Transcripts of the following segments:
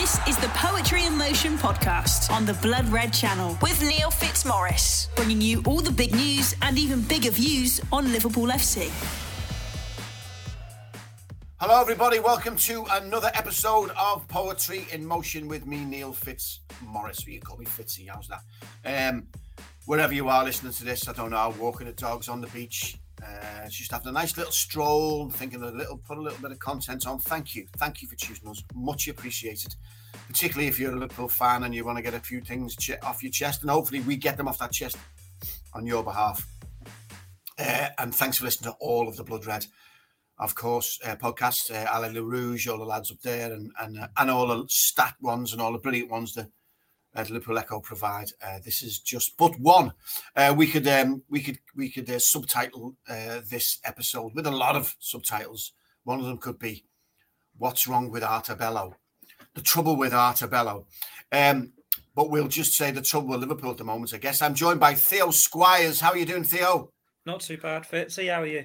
This is the Poetry in Motion podcast on the Blood Red Channel with Neil Fitzmaurice, bringing you all the big news and even bigger views on Liverpool FC. Hello, everybody. Welcome to another episode of Poetry in Motion with me, Neil Fitzmaurice. You call me Fitzy. How's that? Um, wherever you are listening to this, I don't know, walking the dogs on the beach, uh, just having a nice little stroll, thinking a little, put a little bit of content on. Thank you, thank you for choosing us. Much appreciated. Particularly if you're a Liverpool fan and you want to get a few things off your chest, and hopefully we get them off that chest on your behalf. Uh, and thanks for listening to all of the Blood Red, of course, uh, podcasts. Uh, Allez Les Rouges, all the lads up there, and and uh, and all the stat ones and all the brilliant ones that uh, Liverpool Echo provide. Uh, this is just but one. Uh, we could um, we could we could uh, subtitle uh, this episode with a lot of subtitles. One of them could be "What's wrong with Artabello?" The trouble with Artabello. Um, but we'll just say the trouble with Liverpool at the moment. I guess I'm joined by Theo Squires. How are you doing, Theo? Not too bad, Fitzy. How are you?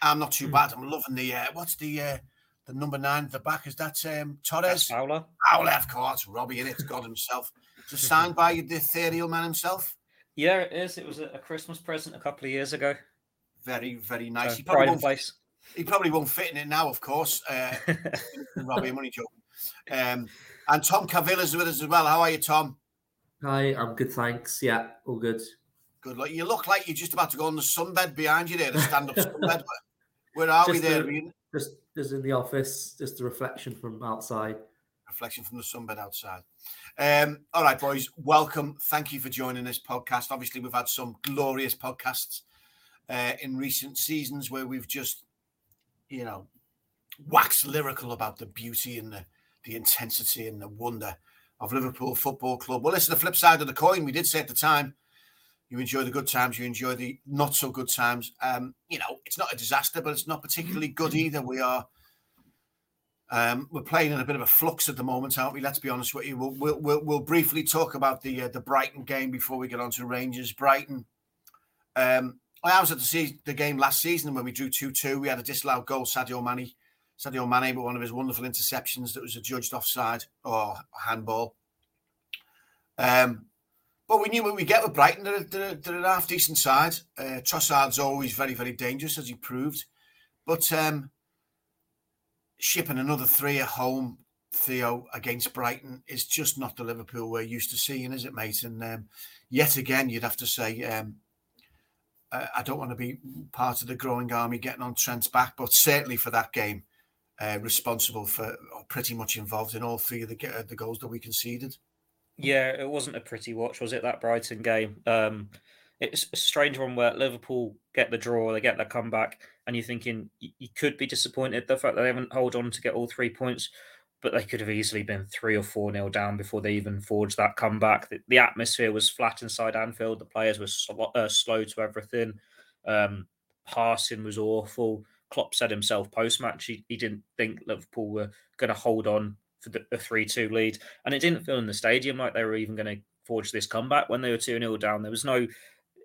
I'm not too bad. I'm loving the uh, what's the uh, the number nine at the back? Is that um, Torres? Fowler. Fowler, of course. Robbie in it. God himself. It's signed by the ethereal man himself. Yeah, it is. It was a a Christmas present a couple of years ago. Very, very nice. Uh, he, probably pride won't, place. he probably won't fit in it now, of course. Uh, Robbie, I'm only joking. Um, and Tom Cavilla's with us as well. How are you, Tom? Hi, I'm good, thanks. Yeah, all good. Good. Look, you look like you're just about to go on the sunbed behind you there, the stand-up sunbed. Where are we there? the- Just, just in the office, just a reflection from outside. Reflection from the sunbed outside. Um, all right, boys, welcome. Thank you for joining this podcast. Obviously, we've had some glorious podcasts uh, in recent seasons where we've just, you know, waxed lyrical about the beauty and the, the intensity and the wonder of Liverpool Football Club. Well, listen, the flip side of the coin, we did say at the time, you enjoy the good times, you enjoy the not so good times. Um, you know, it's not a disaster, but it's not particularly good either. We are um, we're playing in a bit of a flux at the moment, aren't we? Let's be honest with you. We'll we'll, we'll, we'll briefly talk about the uh, the Brighton game before we get on to Rangers. Brighton. Um, I was at the, se- the game last season when we drew two two. We had a disallowed goal, Sadio Mane. Sadio Mane, but one of his wonderful interceptions that was adjudged offside or handball. Um, but we knew what we get with Brighton. They're, they're, they're a half decent side. Uh, Trossard's always very, very dangerous, as he proved. But um, shipping another three at home, Theo, against Brighton is just not the Liverpool we're used to seeing, is it, mate? And um, yet again, you'd have to say, um, I don't want to be part of the growing army getting on Trent's back, but certainly for that game, uh, responsible for or pretty much involved in all three of the, uh, the goals that we conceded. Yeah, it wasn't a pretty watch, was it? That Brighton game. Um, it's a strange one where Liverpool get the draw, they get their comeback, and you're thinking you, could be disappointed the fact that they haven't hold on to get all three points, but they could have easily been three or four nil down before they even forged that comeback. The, the atmosphere was flat inside Anfield. The players were sl- uh, slow to everything. Um, passing was awful. Klopp said himself post match he, he didn't think Liverpool were going to hold on for the, the 3 2 lead. And it didn't feel in the stadium like they were even going to forge this comeback when they were 2 0 down. There was no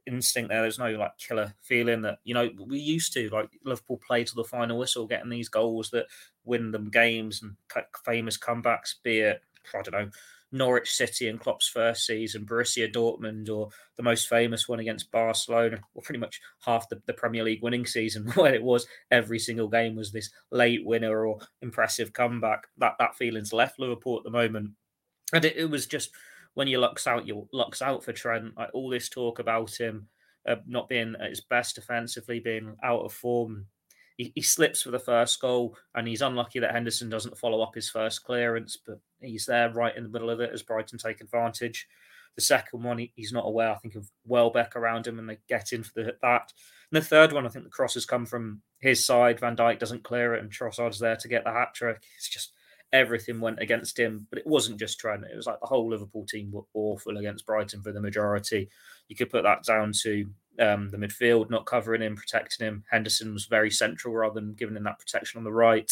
instinct there. There's no like killer feeling that, you know, we used to. Like Liverpool play to the final whistle, getting these goals that win them games and famous comebacks, be it, I don't know, Norwich City and Klopp's first season, Borussia Dortmund, or the most famous one against Barcelona, or pretty much half the, the Premier League winning season, where it was every single game was this late winner or impressive comeback. That that feeling's left Liverpool at the moment, and it, it was just when you looks out, you looks out for Trent. Like all this talk about him uh, not being at his best defensively, being out of form. He, he slips for the first goal, and he's unlucky that Henderson doesn't follow up his first clearance, but he's there right in the middle of it as Brighton take advantage. The second one, he, he's not aware, I think, of Welbeck around him, and they get in for the, that. And the third one, I think the cross has come from his side. Van Dijk doesn't clear it, and Trossard's there to get the hat trick. It's just everything went against him, but it wasn't just Trent. It was like the whole Liverpool team were awful against Brighton for the majority. You could put that down to um, the midfield not covering him, protecting him. Henderson was very central rather than giving him that protection on the right.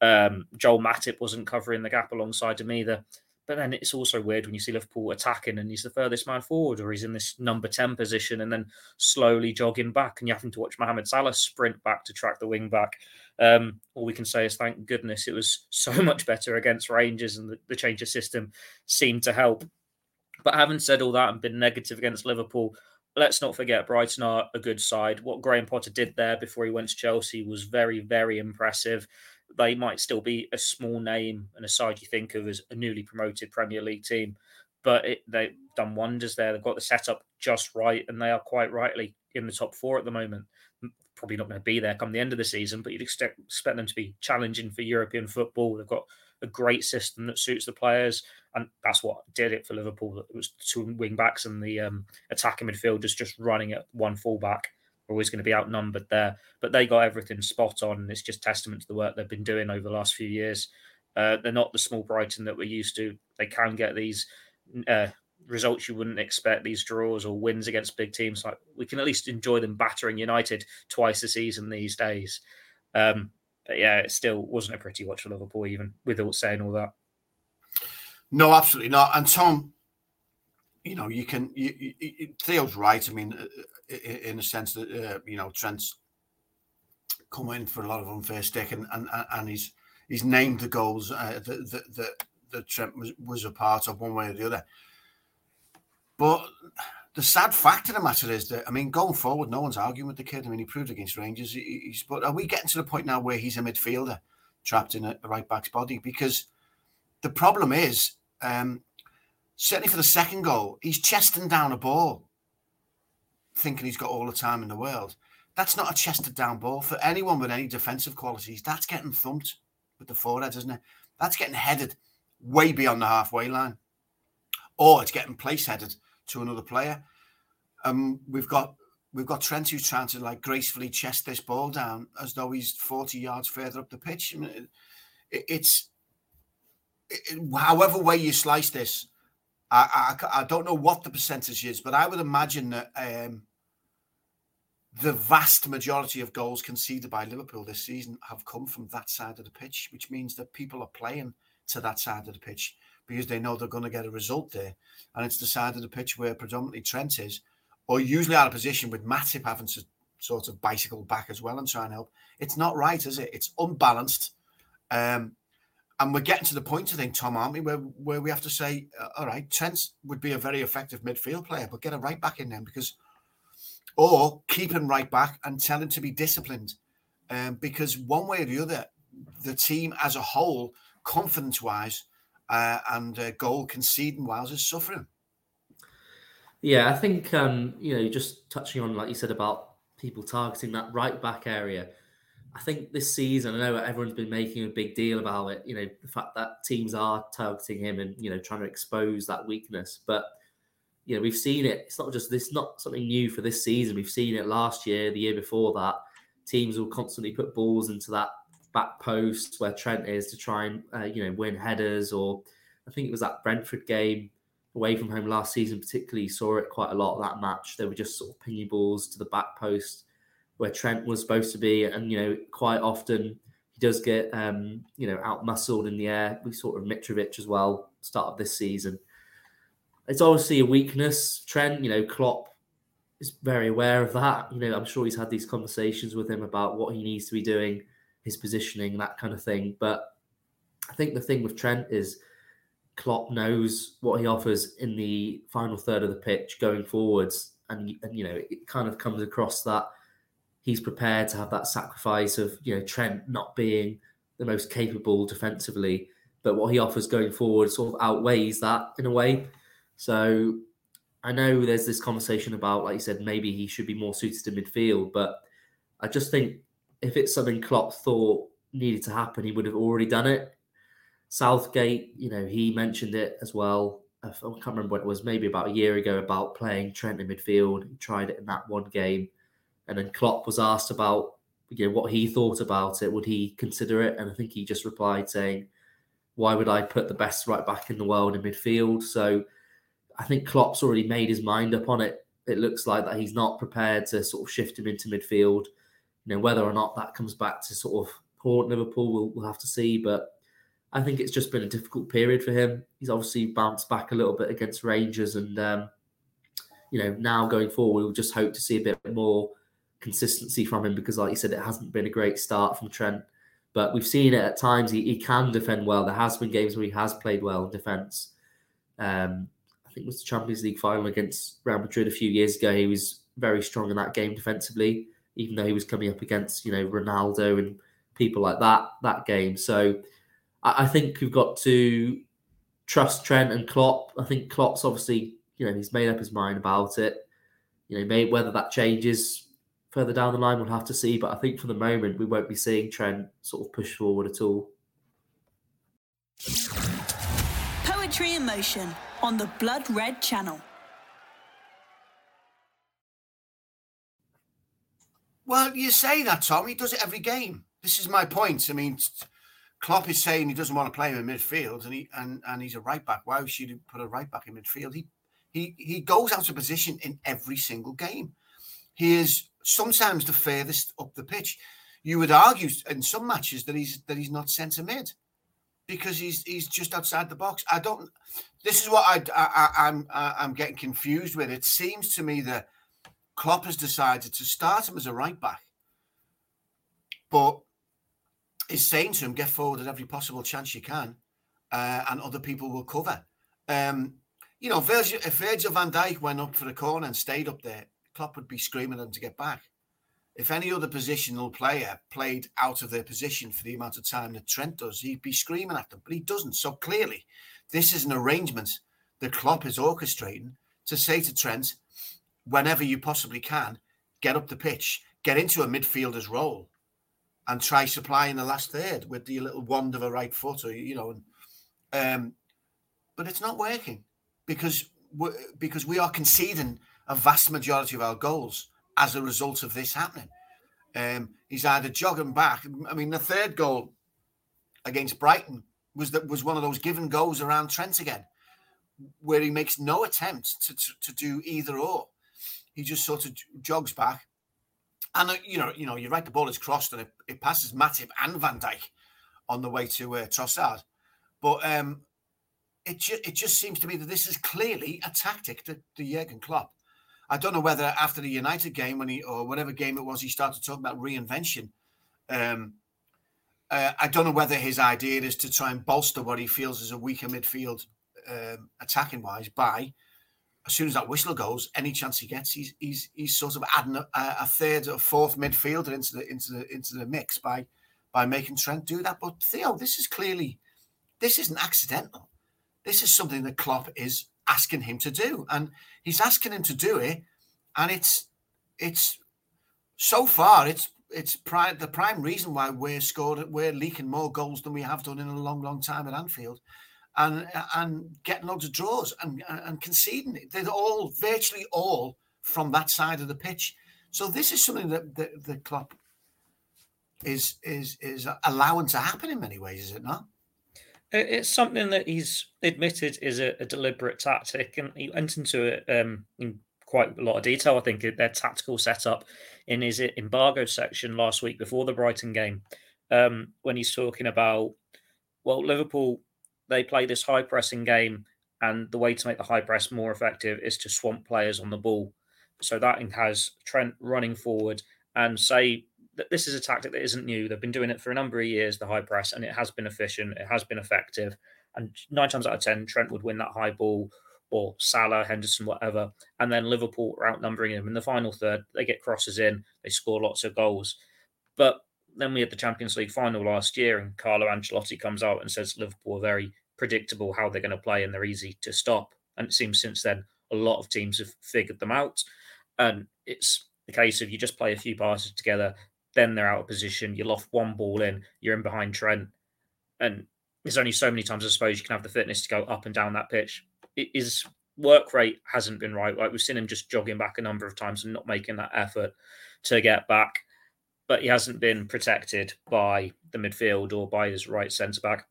Um, Joel Matip wasn't covering the gap alongside him either. But then it's also weird when you see Liverpool attacking and he's the furthest man forward, or he's in this number 10 position and then slowly jogging back, and you're having to watch Mohamed Salah sprint back to track the wing back. Um, all we can say is thank goodness it was so much better against Rangers, and the, the change of system seemed to help. But having said all that and been negative against Liverpool, let's not forget Brighton are a good side. What Graham Potter did there before he went to Chelsea was very, very impressive they might still be a small name and a side you think of as a newly promoted Premier League team, but it, they've done wonders there. They've got the setup just right, and they are quite rightly in the top four at the moment. Probably not going to be there come the end of the season, but you'd expect, expect them to be challenging for European football. They've got a great system that suits the players, and that's what did it for Liverpool. It was two wing backs and the um, attacking midfielders just running at one fullback always going to be outnumbered there. But they got everything spot on, and it's just testament to the work they've been doing over the last few years. Uh, they're not the small Brighton that we're used to. They can get these uh, results you wouldn't expect, these draws or wins against big teams. Like we can at least enjoy them battering United twice a season these days. Um, but yeah, it still wasn't a pretty watch for Liverpool, even without saying all that. No, absolutely not. And Tom, you know, you can. You, you, Theo's right. I mean, uh, in a sense that uh, you know Trent's come in for a lot of unfair stick, and and and he's he's named the goals uh, that, that that that Trent was was a part of one way or the other. But the sad fact of the matter is that I mean, going forward, no one's arguing with the kid. I mean, he proved against Rangers. He, he's but are we getting to the point now where he's a midfielder trapped in a, a right back's body? Because the problem is. Um, certainly for the second goal, he's chesting down a ball, thinking he's got all the time in the world. That's not a chested down ball for anyone with any defensive qualities. That's getting thumped with the forehead, isn't it? That's getting headed way beyond the halfway line, or it's getting place headed to another player. Um, we've got we've got Trent who's trying to like gracefully chest this ball down as though he's forty yards further up the pitch. I mean, it, it's it, however way you slice this, I, I, I don't know what the percentage is, but I would imagine that um, the vast majority of goals conceded by Liverpool this season have come from that side of the pitch, which means that people are playing to that side of the pitch because they know they're going to get a result there. And it's the side of the pitch where predominantly Trent is, or usually out of position with Matip having to sort of bicycle back as well and try and help. It's not right, is it? It's unbalanced. Um, and we're getting to the point, I think, Tom, aren't we, where, where we have to say, uh, all right, Trent would be a very effective midfield player, but get a right back in there because, or keep him right back and tell him to be disciplined. Um, because one way or the other, the team as a whole, confidence wise uh, and uh, goal conceding wise, is suffering. Yeah, I think, um, you know, just touching on, like you said, about people targeting that right back area I think this season, I know everyone's been making a big deal about it. You know, the fact that teams are targeting him and you know trying to expose that weakness. But you know, we've seen it. It's not just this, not something new for this season. We've seen it last year, the year before that. Teams will constantly put balls into that back post where Trent is to try and uh, you know win headers. Or I think it was that Brentford game away from home last season, particularly saw it quite a lot. That match, they were just sort of pinging balls to the back post where Trent was supposed to be, and you know, quite often he does get um, you know out muscled in the air. We sort of Mitrovic as well, start of this season. It's obviously a weakness. Trent, you know, Klopp is very aware of that. You know, I'm sure he's had these conversations with him about what he needs to be doing, his positioning, that kind of thing. But I think the thing with Trent is Klopp knows what he offers in the final third of the pitch going forwards, and, and you know, it kind of comes across that he's prepared to have that sacrifice of you know Trent not being the most capable defensively, but what he offers going forward sort of outweighs that in a way. So I know there's this conversation about, like you said, maybe he should be more suited to midfield, but I just think if it's something Klopp thought needed to happen, he would have already done it. Southgate, you know, he mentioned it as well. I can't remember what it was, maybe about a year ago, about playing Trent in midfield. He tried it in that one game and then Klopp was asked about you know what he thought about it. Would he consider it? And I think he just replied saying, "Why would I put the best right back in the world in midfield?" So I think Klopp's already made his mind up on it. It looks like that he's not prepared to sort of shift him into midfield. You know whether or not that comes back to sort of haunt Liverpool, we'll, we'll have to see. But I think it's just been a difficult period for him. He's obviously bounced back a little bit against Rangers, and um, you know now going forward, we'll just hope to see a bit more consistency from him because, like you said, it hasn't been a great start from Trent. But we've seen it at times. He, he can defend well. There has been games where he has played well in defence. Um, I think it was the Champions League final against Real Madrid a few years ago. He was very strong in that game defensively, even though he was coming up against you know Ronaldo and people like that that game. So I, I think we've got to trust Trent and Klopp. I think Klopp's obviously you know he's made up his mind about it. You know, maybe whether that changes further down the line, we'll have to see. But I think for the moment, we won't be seeing Trent sort of push forward at all. Poetry in Motion on the Blood Red Channel. Well, you say that, Tom. He does it every game. This is my point. I mean, Klopp is saying he doesn't want to play him in midfield, and he and, and he's a right back. Why should he put a right back in midfield? He he he goes out of position in every single game. He is sometimes the furthest up the pitch. You would argue in some matches that he's that he's not centre mid because he's he's just outside the box. I don't. This is what I, I, I'm I'm getting confused with. It seems to me that Klopp has decided to start him as a right back, but is saying to him, "Get forward at every possible chance you can, uh, and other people will cover." Um, you know, Virgil, if Virgil van Dijk went up for a corner and stayed up there, Klopp would be screaming at him to get back if any other positional player played out of their position for the amount of time that Trent does, he'd be screaming at them, but he doesn't. So clearly, this is an arrangement that Klopp is orchestrating to say to Trent, whenever you possibly can, get up the pitch, get into a midfielder's role, and try supplying the last third with the little wand of a right foot, or you know. and, Um, but it's not working because because we are conceding a vast majority of our goals as a result of this happening. Um, he's either jogging back. I mean, the third goal against Brighton was that was one of those given goals around Trent again, where he makes no attempt to, to, to do either or. He just sort of jogs back, and uh, you know, you know, you're right. The ball is crossed and it, it passes Matip and Van Dijk on the way to uh, Trossard, but um, it ju- it just seems to me that this is clearly a tactic that the Jurgen Klopp I don't know whether after the United game when he or whatever game it was, he started talking about reinvention. Um, uh, I don't know whether his idea is to try and bolster what he feels is a weaker midfield um, attacking wise by as soon as that whistle goes, any chance he gets, he's he's, he's sort of adding a, a third or fourth midfielder into the into the into the mix by by making Trent do that. But Theo, this is clearly this isn't accidental. This is something that Klopp is asking him to do, and he's asking him to do it, and it's it's so far it's it's the prime reason why we're scored we're leaking more goals than we have done in a long long time at Anfield, and and getting loads of draws and and conceding It. they're all virtually all from that side of the pitch. So this is something that the, the club is is is allowing to happen in many ways, is it not? It's something that he's admitted is a, a deliberate tactic, and he went into it um, in quite a lot of detail. I think their tactical setup in his embargo section last week before the Brighton game, um, when he's talking about well, Liverpool they play this high pressing game, and the way to make the high press more effective is to swamp players on the ball. So that has Trent running forward and say this is a tactic that isn't new. They've been doing it for a number of years, the high press, and it has been efficient. It has been effective. And nine times out of ten, Trent would win that high ball, or Salah, Henderson, whatever. And then Liverpool are outnumbering him in the final third. They get crosses in, they score lots of goals. But then we had the Champions League final last year, and Carlo Ancelotti comes out and says Liverpool are very predictable how they're going to play and they're easy to stop. And it seems since then a lot of teams have figured them out. And it's the case of you just play a few passes together, then they're out of position. You loft one ball in, you're in behind Trent, and there's only so many times I suppose you can have the fitness to go up and down that pitch. his work rate hasn't been right. Like we've seen him just jogging back a number of times and not making that effort to get back. But he hasn't been protected by the midfield or by his right centre back.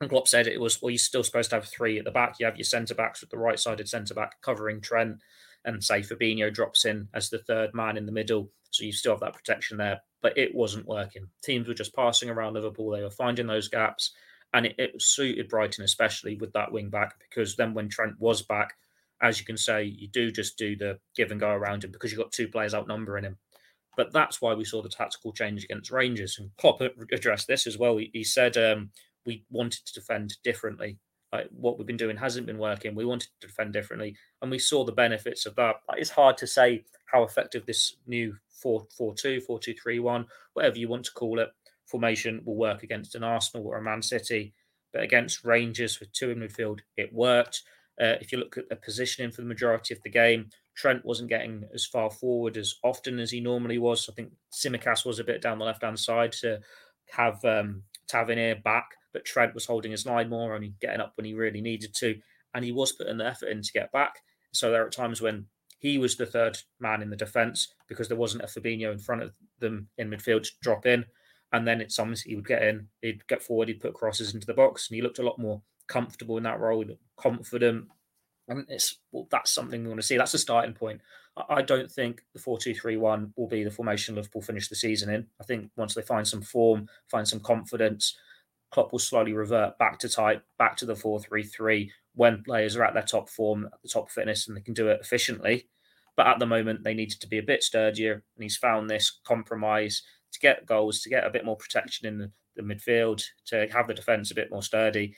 And Klopp said it was well, you're still supposed to have three at the back. You have your centre backs with the right sided centre back covering Trent, and say Fabinho drops in as the third man in the middle. So you still have that protection there but it wasn't working. Teams were just passing around Liverpool. They were finding those gaps, and it, it suited Brighton especially with that wing back because then when Trent was back, as you can say, you do just do the give and go around him because you've got two players outnumbering him. But that's why we saw the tactical change against Rangers. And Klopp addressed this as well. He, he said um, we wanted to defend differently. Like what we've been doing hasn't been working. We wanted to defend differently, and we saw the benefits of that. It's hard to say how effective this new 4 4 2, 4 2 3 1, whatever you want to call it, formation will work against an Arsenal or a Man City. But against Rangers with two in midfield, it worked. Uh, if you look at the positioning for the majority of the game, Trent wasn't getting as far forward as often as he normally was. I think Tsimikas was a bit down the left hand side to have um, Tavernier back, but Trent was holding his line more, only getting up when he really needed to, and he was putting the effort in to get back. So there are times when he was the third man in the defence because there wasn't a Fabinho in front of them in midfield to drop in. And then it's sometimes he would get in, he'd get forward, he'd put crosses into the box, and he looked a lot more comfortable in that role, confident. And it's well, that's something we want to see. That's a starting point. I don't think the 4 2 3 1 will be the formation Liverpool finish the season in. I think once they find some form, find some confidence, Klopp will slowly revert back to type, back to the 4 3 3 when players are at their top form, at the top fitness, and they can do it efficiently. But at the moment, they needed to be a bit sturdier. And he's found this compromise to get goals, to get a bit more protection in the, the midfield, to have the defence a bit more sturdy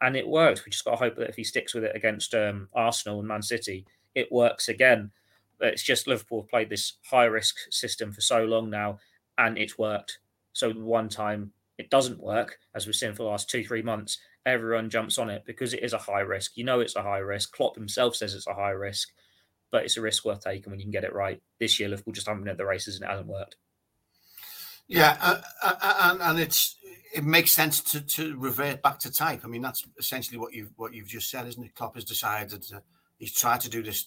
and it worked. We just got to hope that if he sticks with it against um, Arsenal and Man City, it works again. But it's just Liverpool have played this high risk system for so long now, and it's worked. So one time it doesn't work, as we've seen for the last two three months, everyone jumps on it because it is a high risk. You know it's a high risk. Klopp himself says it's a high risk, but it's a risk worth taking when you can get it right. This year, Liverpool just haven't been at the races and it hasn't worked. Yeah, uh, uh, uh and, and it's it makes sense to, to revert back to type. I mean, that's essentially what you've what you've just said, isn't it? Klopp has decided he's tried to do this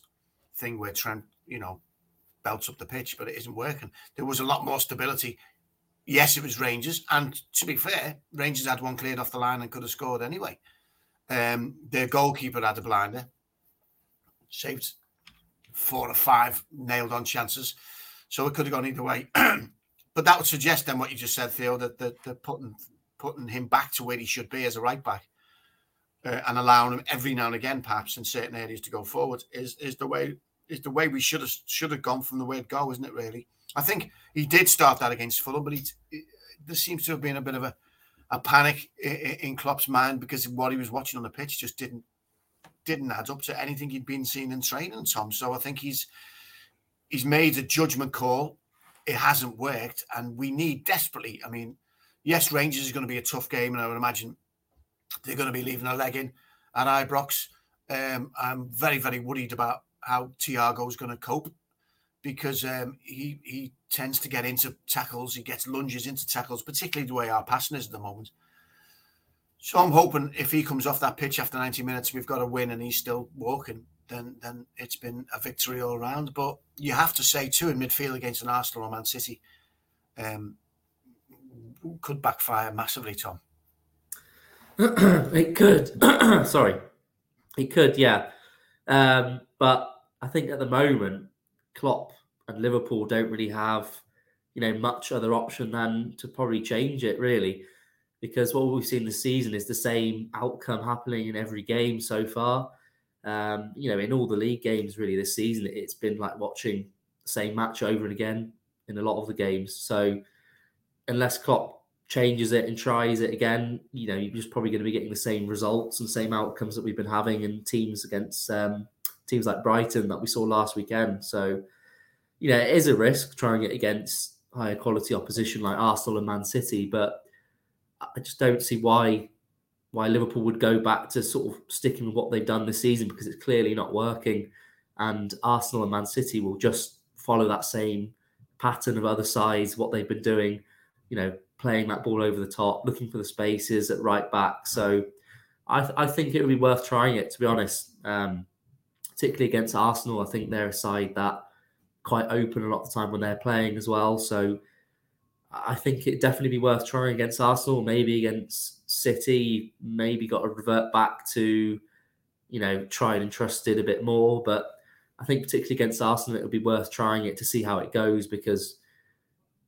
thing where Trent, you know, belts up the pitch, but it isn't working. There was a lot more stability. Yes, it was Rangers, and to be fair, Rangers had one cleared off the line and could have scored anyway. Um, their goalkeeper had a blinder, saved four or five nailed on chances, so it could have gone either way. but that would suggest then what you just said, Theo, that, that they're putting putting him back to where he should be as a right back, uh, and allowing him every now and again, perhaps in certain areas, to go forward is is the way is the way we should have should have gone from the word go, isn't it? Really, I think he did start that against Fulham, but he, he there seems to have been a bit of a a panic in, in Klopp's mind because what he was watching on the pitch just didn't didn't add up to anything he'd been seeing in training, Tom. So I think he's he's made a judgment call. It hasn't worked, and we need desperately. I mean, yes, Rangers is going to be a tough game, and I would imagine they're going to be leaving a leg in at Ibrox. Um, I'm very, very worried about how Thiago is going to cope because um, he he tends to get into tackles. He gets lunges into tackles, particularly the way our passing is at the moment. So I'm hoping if he comes off that pitch after 90 minutes, we've got a win and he's still walking. Then then it's been a victory all around. But you have to say too in midfield against an Arsenal or Man City, um, could backfire massively, Tom. it could. Sorry, it could. Yeah, um, but I think at the moment, Klopp and Liverpool don't really have, you know, much other option than to probably change it. Really, because what we've seen this season is the same outcome happening in every game so far. Um, you know, in all the league games really this season, it's been like watching the same match over and again in a lot of the games. So unless Klopp changes it and tries it again, you know, you're just probably going to be getting the same results and same outcomes that we've been having in teams against um, teams like Brighton that we saw last weekend. So, you know, it is a risk trying it against higher quality opposition like Arsenal and Man City, but I just don't see why why Liverpool would go back to sort of sticking with what they've done this season because it's clearly not working. And Arsenal and Man City will just follow that same pattern of other sides, what they've been doing you know, playing that ball over the top, looking for the spaces at right back. So I, th- I think it would be worth trying it, to be honest. Um, particularly against Arsenal, I think they're a side that quite open a lot of the time when they're playing as well. So I think it'd definitely be worth trying against Arsenal, maybe against City, maybe got to revert back to, you know, tried and trusted a bit more. But I think particularly against Arsenal, it would be worth trying it to see how it goes because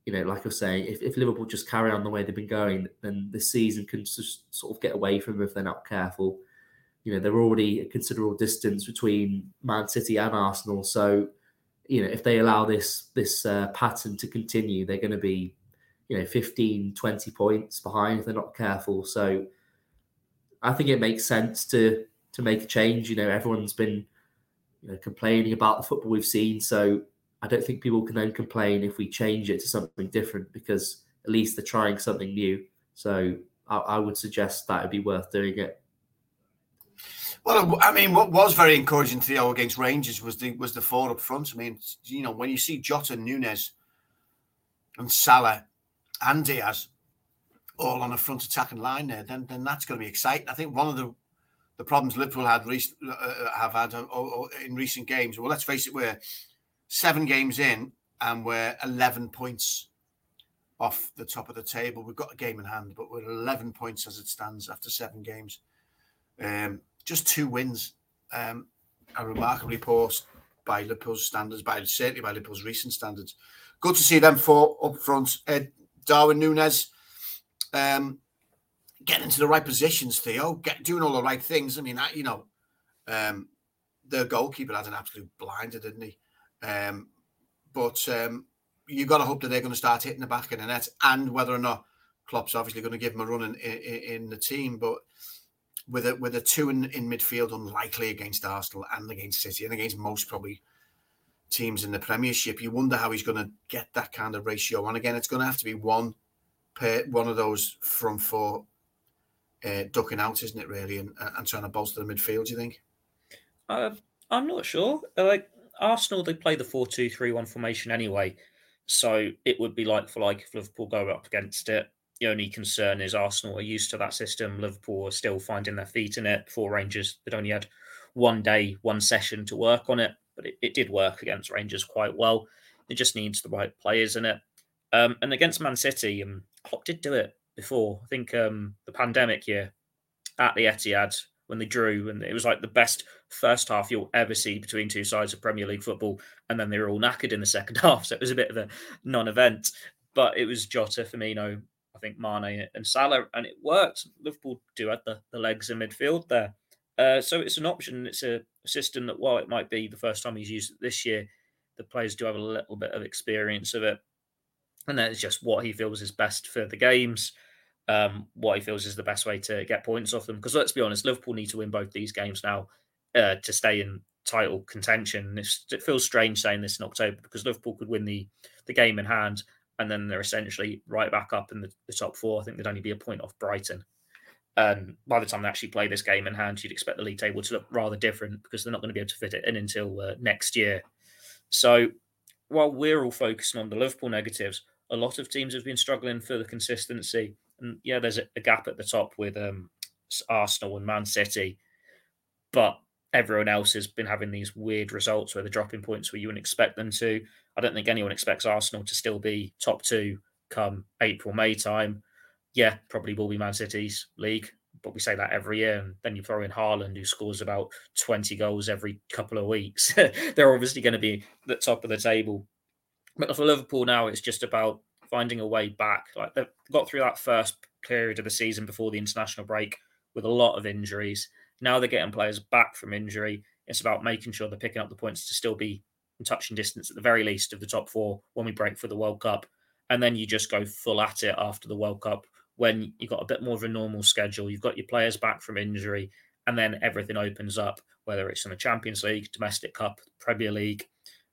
you know, like I was saying, if, if Liverpool just carry on the way they've been going, then the season can just sort of get away from them if they're not careful. You know, they're already a considerable distance between Man City and Arsenal. So, you know, if they allow this this uh, pattern to continue, they're going to be, you know, 15, 20 points behind if they're not careful. So I think it makes sense to to make a change. You know, everyone's been you know, complaining about the football we've seen. So I don't think people can then complain if we change it to something different because at least they're trying something new. So I, I would suggest that it'd be worth doing it. Well, I mean, what was very encouraging to Theo against Rangers was the was the four up front. I mean, you know, when you see Jota, Nunez, and Salah, and Diaz all on a front attacking line there, then then that's going to be exciting. I think one of the the problems Liverpool had uh, uh have had uh, in recent games. Well, let's face it, we're seven games in and we're 11 points off the top of the table. We've got a game in hand, but we're 11 points as it stands after seven games. Um, just two wins. Um, are remarkably poor by Liverpool's standards, by certainly by Liverpool's recent standards. Good to see them four up front. Uh, Darwin Nunez um, getting into the right positions, Theo, get, doing all the right things. I mean, you know, um, the goalkeeper had an absolute blinder, didn't he? Um, but um, you got to hope that they're going to start hitting the back of the net, and whether or not Klopp's obviously going to give them a run in, in, in the team. But with a with a two in, in midfield, unlikely against Arsenal and against City and against most probably teams in the Premiership, you wonder how he's going to get that kind of ratio. And again, it's going to have to be one per one of those from four uh, ducking out, isn't it? Really, and, and trying to bolster the midfield. Do you think? Uh, I'm not sure. Like Arsenal, they play the 4 2 3 1 formation anyway. So it would be like for like if Liverpool go up against it. The only concern is Arsenal are used to that system. Liverpool are still finding their feet in it. For Rangers, they'd only had one day, one session to work on it, but it, it did work against Rangers quite well. It just needs the right players in it. Um, and against Man City, um, Klopp did do it before. I think um, the pandemic year at the Etihad when they drew, and it was like the best first half you'll ever see between two sides of Premier League football, and then they were all knackered in the second half, so it was a bit of a non-event. But it was Jota, Firmino, I think Mane and Salah, and it worked. Liverpool do have the, the legs in midfield there, uh, so it's an option. It's a, system that while it might be the first time he's used it this year, the players do have a little bit of experience of it, and that is just what he feels is best for the games um, what he feels is the best way to get points off them. Because let's be honest, Liverpool need to win both these games now uh, to stay in title contention. It's, it feels strange saying this in October because Liverpool could win the the game in hand, and then they're essentially right back up in the, the top four. I think they'd only be a point off Brighton. Um, by the time they actually play this game in hand, you'd expect the league table to look rather different because they're not going to be able to fit it in until uh, next year. So while we're all focusing on the Liverpool negatives, a lot of teams have been struggling for the consistency and yeah, there's a, a gap at the top with um, Arsenal and Man City, but everyone else has been having these weird results where they're dropping points where you wouldn't expect them to. I don't think anyone expects Arsenal to still be top two come April, May time. Yeah, probably will be Man City's league, but we say that every year. And then you throw in Haaland, who scores about 20 goals every couple of weeks. They're obviously going to be the top of the table. But for Liverpool now, it's just about finding a way back. Like they got through that first period of the season before the international break with a lot of injuries. Now they're getting players back from injury. It's about making sure they're picking up the points to still be in touching distance at the very least of the top four when we break for the World Cup. And then you just go full at it after the World Cup when you've got a bit more of a normal schedule. You've got your players back from injury, and then everything opens up, whether it's in the Champions League, Domestic Cup, Premier League.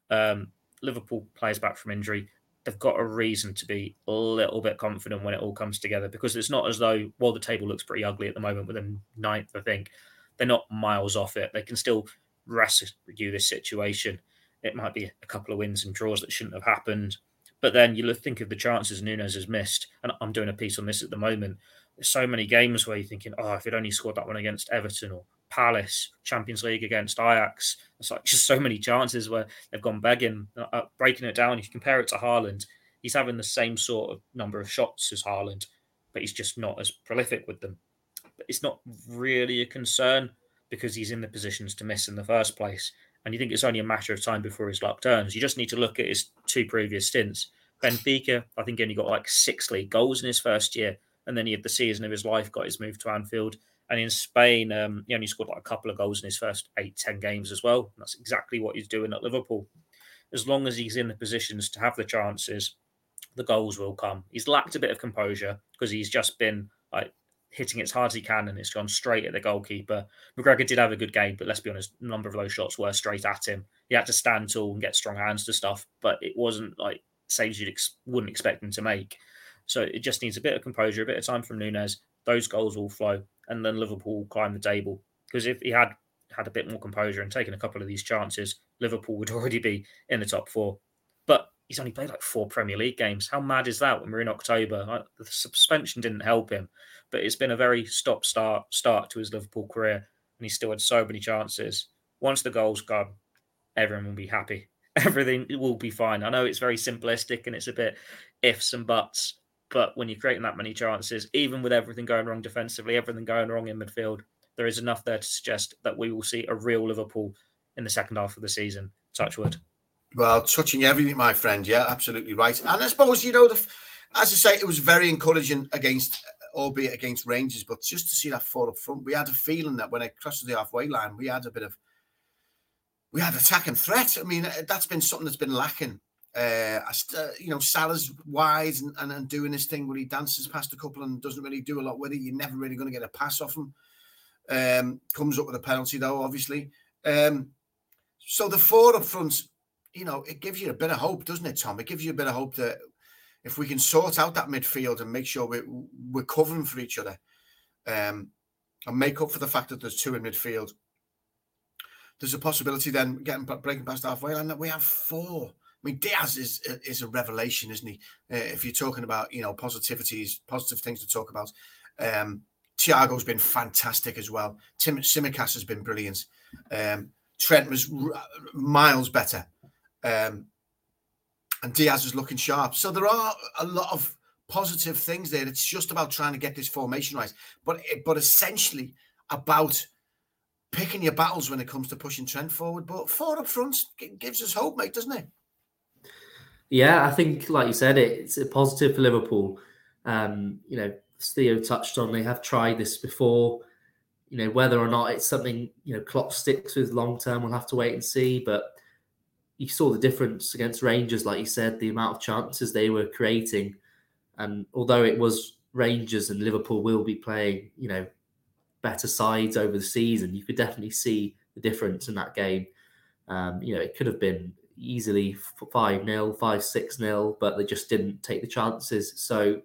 Um, Liverpool players back from injury they've got a reason to be a little bit confident when it all comes together because it's not as though, while the table looks pretty ugly at the moment with them ninth, I think, they're not miles off it. They can still rescue this situation. It might be a couple of wins and draws that shouldn't have happened. But then you think of the chances Nunez has missed, and I'm doing a piece on this at the moment. There's so many games where you're thinking, oh, if he'd only scored that one against Everton or Palace, Champions League against Ajax. It's like just so many chances where they've gone begging, uh, uh, breaking it down. If you compare it to Haaland, he's having the same sort of number of shots as Haaland, but he's just not as prolific with them. But it's not really a concern because he's in the positions to miss in the first place. And you think it's only a matter of time before his luck turns. You just need to look at his two previous stints Benfica, I think only got like six league goals in his first year, and then he had the season of his life, got his move to Anfield. And in Spain, um, he only scored like a couple of goals in his first eight, ten games as well. And that's exactly what he's doing at Liverpool. As long as he's in the positions to have the chances, the goals will come. He's lacked a bit of composure because he's just been like hitting it as hard as he can and it's gone straight at the goalkeeper. McGregor did have a good game, but let's be honest, a number of those shots were straight at him. He had to stand tall and get strong hands to stuff, but it wasn't like saves you ex- wouldn't expect him to make. So it just needs a bit of composure, a bit of time from Nunez. Those goals will flow, and then Liverpool climb the table. Because if he had had a bit more composure and taken a couple of these chances, Liverpool would already be in the top four. He's only played like four Premier League games. How mad is that when we're in October? the suspension didn't help him, but it's been a very stop start start to his Liverpool career, and he still had so many chances. Once the goals come, everyone will be happy. Everything will be fine. I know it's very simplistic and it's a bit ifs and buts, but when you're creating that many chances, even with everything going wrong defensively, everything going wrong in midfield, there is enough there to suggest that we will see a real Liverpool in the second half of the season. Touchwood. Well, touching everything, my friend. Yeah, absolutely right. And I suppose you know, the, as I say, it was very encouraging against, albeit against Rangers, but just to see that fall up front, we had a feeling that when it crosses the halfway line, we had a bit of, we had attack and threat. I mean, that's been something that's been lacking. Uh, you know, Salah's wise and, and, and, doing this thing where he dances past a couple and doesn't really do a lot with it. You're never really going to get a pass off him. Um, comes up with a penalty though, obviously. Um, so the four up front you know, it gives you a bit of hope, doesn't it, Tom? It gives you a bit of hope that if we can sort out that midfield and make sure we're, we're covering for each other um, and make up for the fact that there's two in midfield, there's a possibility then getting breaking past halfway line that we have four. I mean, Diaz is is a revelation, isn't he? Uh, if you're talking about you know positivities, positive things to talk about, um, Thiago's been fantastic as well. Tim Tsimikas has been brilliant. Um, Trent was r- miles better. Um, and Diaz was looking sharp. So there are a lot of positive things there. It's just about trying to get this formation right, but but essentially about picking your battles when it comes to pushing Trent forward. But four up front gives us hope, mate, doesn't it? Yeah, I think, like you said, it's a positive for Liverpool. Um, you know, Theo touched on they have tried this before. You know, whether or not it's something you know Klopp sticks with long term, we'll have to wait and see. But you saw the difference against Rangers, like you said, the amount of chances they were creating. And although it was Rangers and Liverpool will be playing, you know, better sides over the season, you could definitely see the difference in that game. Um, you know, it could have been easily 5 0, 5 6 0, but they just didn't take the chances. So,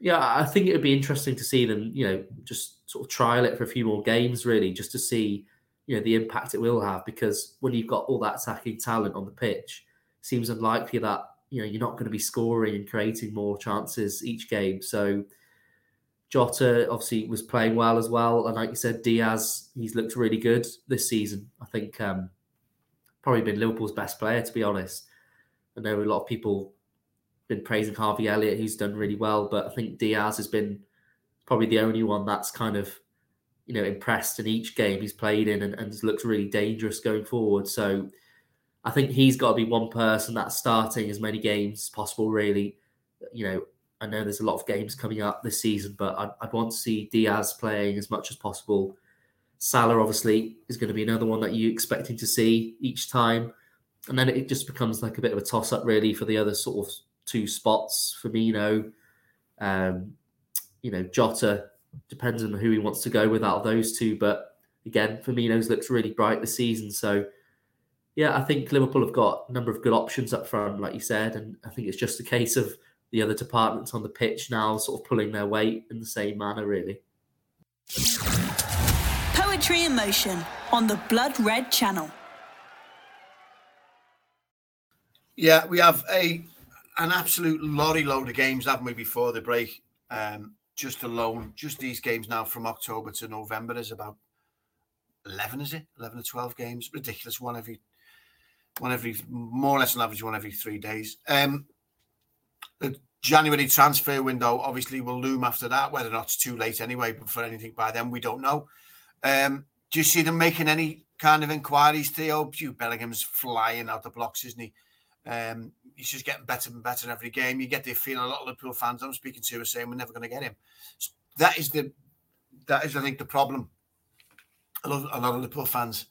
yeah, I think it would be interesting to see them, you know, just sort of trial it for a few more games, really, just to see you know the impact it will have because when you've got all that attacking talent on the pitch, it seems unlikely that you know you're not going to be scoring and creating more chances each game. So Jota obviously was playing well as well, and like you said, Diaz he's looked really good this season. I think um, probably been Liverpool's best player to be honest. I know a lot of people been praising Harvey Elliott, who's done really well, but I think Diaz has been probably the only one that's kind of you know, impressed in each game he's played in and, and looks really dangerous going forward. So I think he's got to be one person that's starting as many games as possible, really. You know, I know there's a lot of games coming up this season, but I'd, I'd want to see Diaz playing as much as possible. Salah, obviously, is going to be another one that you're expecting to see each time. And then it just becomes like a bit of a toss up, really, for the other sort of two spots. Firmino, um, you know, Jota depends on who he wants to go with out of those two. But again, Firmino's looks really bright this season. So yeah, I think Liverpool have got a number of good options up front, like you said, and I think it's just a case of the other departments on the pitch now sort of pulling their weight in the same manner, really. Poetry in motion on the Blood Red Channel. Yeah, we have a an absolute lorry load of games, haven't we, before the break? Um, just alone, just these games now from October to November is about 11, is it? 11 or 12 games. Ridiculous. One every, one every, more or less an average one every three days. Um, the January transfer window obviously will loom after that, whether or not it's too late anyway, but for anything by then, we don't know. Um, do you see them making any kind of inquiries, Theo? Bellingham's flying out the blocks, isn't he? Um, he's just getting better and better in every game. You get the feeling a lot of Liverpool fans I'm speaking to are saying we're never going to get him. So that is the that is I think the problem. A lot, a lot of Liverpool fans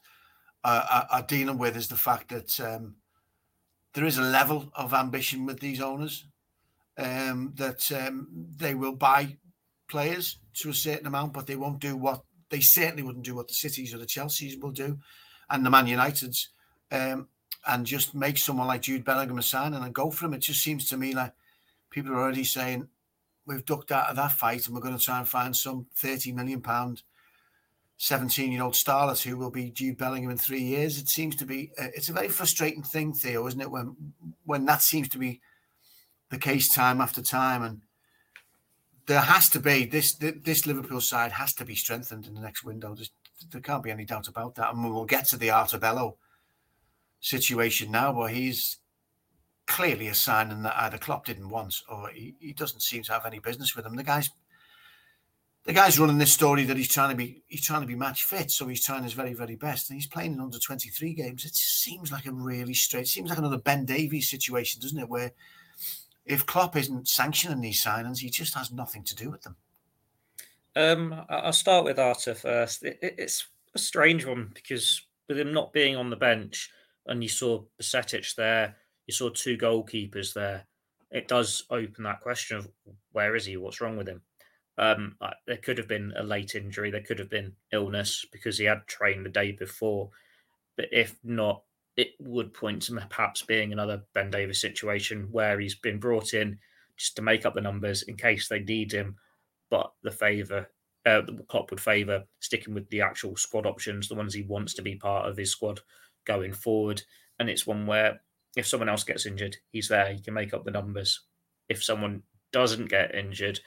are, are, dealing with is the fact that um, there is a level of ambition with these owners um, that um, they will buy players to a certain amount, but they won't do what they certainly wouldn't do what the cities or the Chelseas will do, and the Man Uniteds, um, and just make someone like Jude Bellingham a sign and then go for him. It just seems to me like people are already saying we've ducked out of that fight and we're going to try and find some thirty million pound. 17 year old starlet who will be Jude Bellingham in three years. It seems to be, uh, it's a very frustrating thing, Theo, isn't it? When, when that seems to be the case time after time. And there has to be this this Liverpool side has to be strengthened in the next window. There's, there can't be any doubt about that. And we'll get to the Arthur Melo situation now, where he's clearly a signing that either Klopp didn't want or he, he doesn't seem to have any business with him. The guy's the guy's running this story that he's trying to be he's trying to be match fit, so he's trying his very very best, and he's playing in under twenty three games. It seems like a really straight, seems like another Ben Davies situation, doesn't it? Where if Klopp isn't sanctioning these signings, he just has nothing to do with them. Um, I'll start with Arthur first. It, it, it's a strange one because with him not being on the bench, and you saw Bajcetic there, you saw two goalkeepers there. It does open that question of where is he? What's wrong with him? Um, there could have been a late injury. There could have been illness because he had trained the day before. But if not, it would point to perhaps being another Ben Davies situation where he's been brought in just to make up the numbers in case they need him. But the favour, uh, the Klopp would favour sticking with the actual squad options, the ones he wants to be part of his squad going forward. And it's one where if someone else gets injured, he's there. He can make up the numbers. If someone doesn't get injured,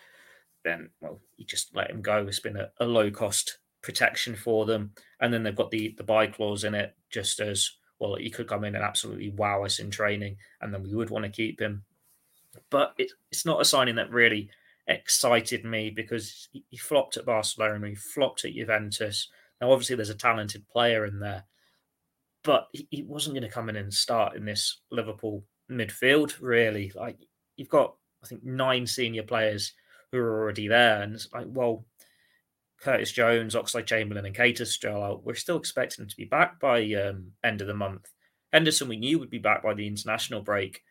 then well, you just let him go. It's been a, a low cost protection for them, and then they've got the the buy clause in it, just as well, he could come in and absolutely wow us in training, and then we would want to keep him. But it, it's not a signing that really excited me because he, he flopped at Barcelona, he flopped at Juventus. Now, obviously, there's a talented player in there, but he, wasn't going to come in and start in this Liverpool midfield, really. Like, you've got, I think, nine senior players who are already there. And it's like, well, Curtis Jones, Oxlade-Chamberlain, and still out. We're still expecting them to be back by um, end of the month. Henderson, we knew would be back by the international break.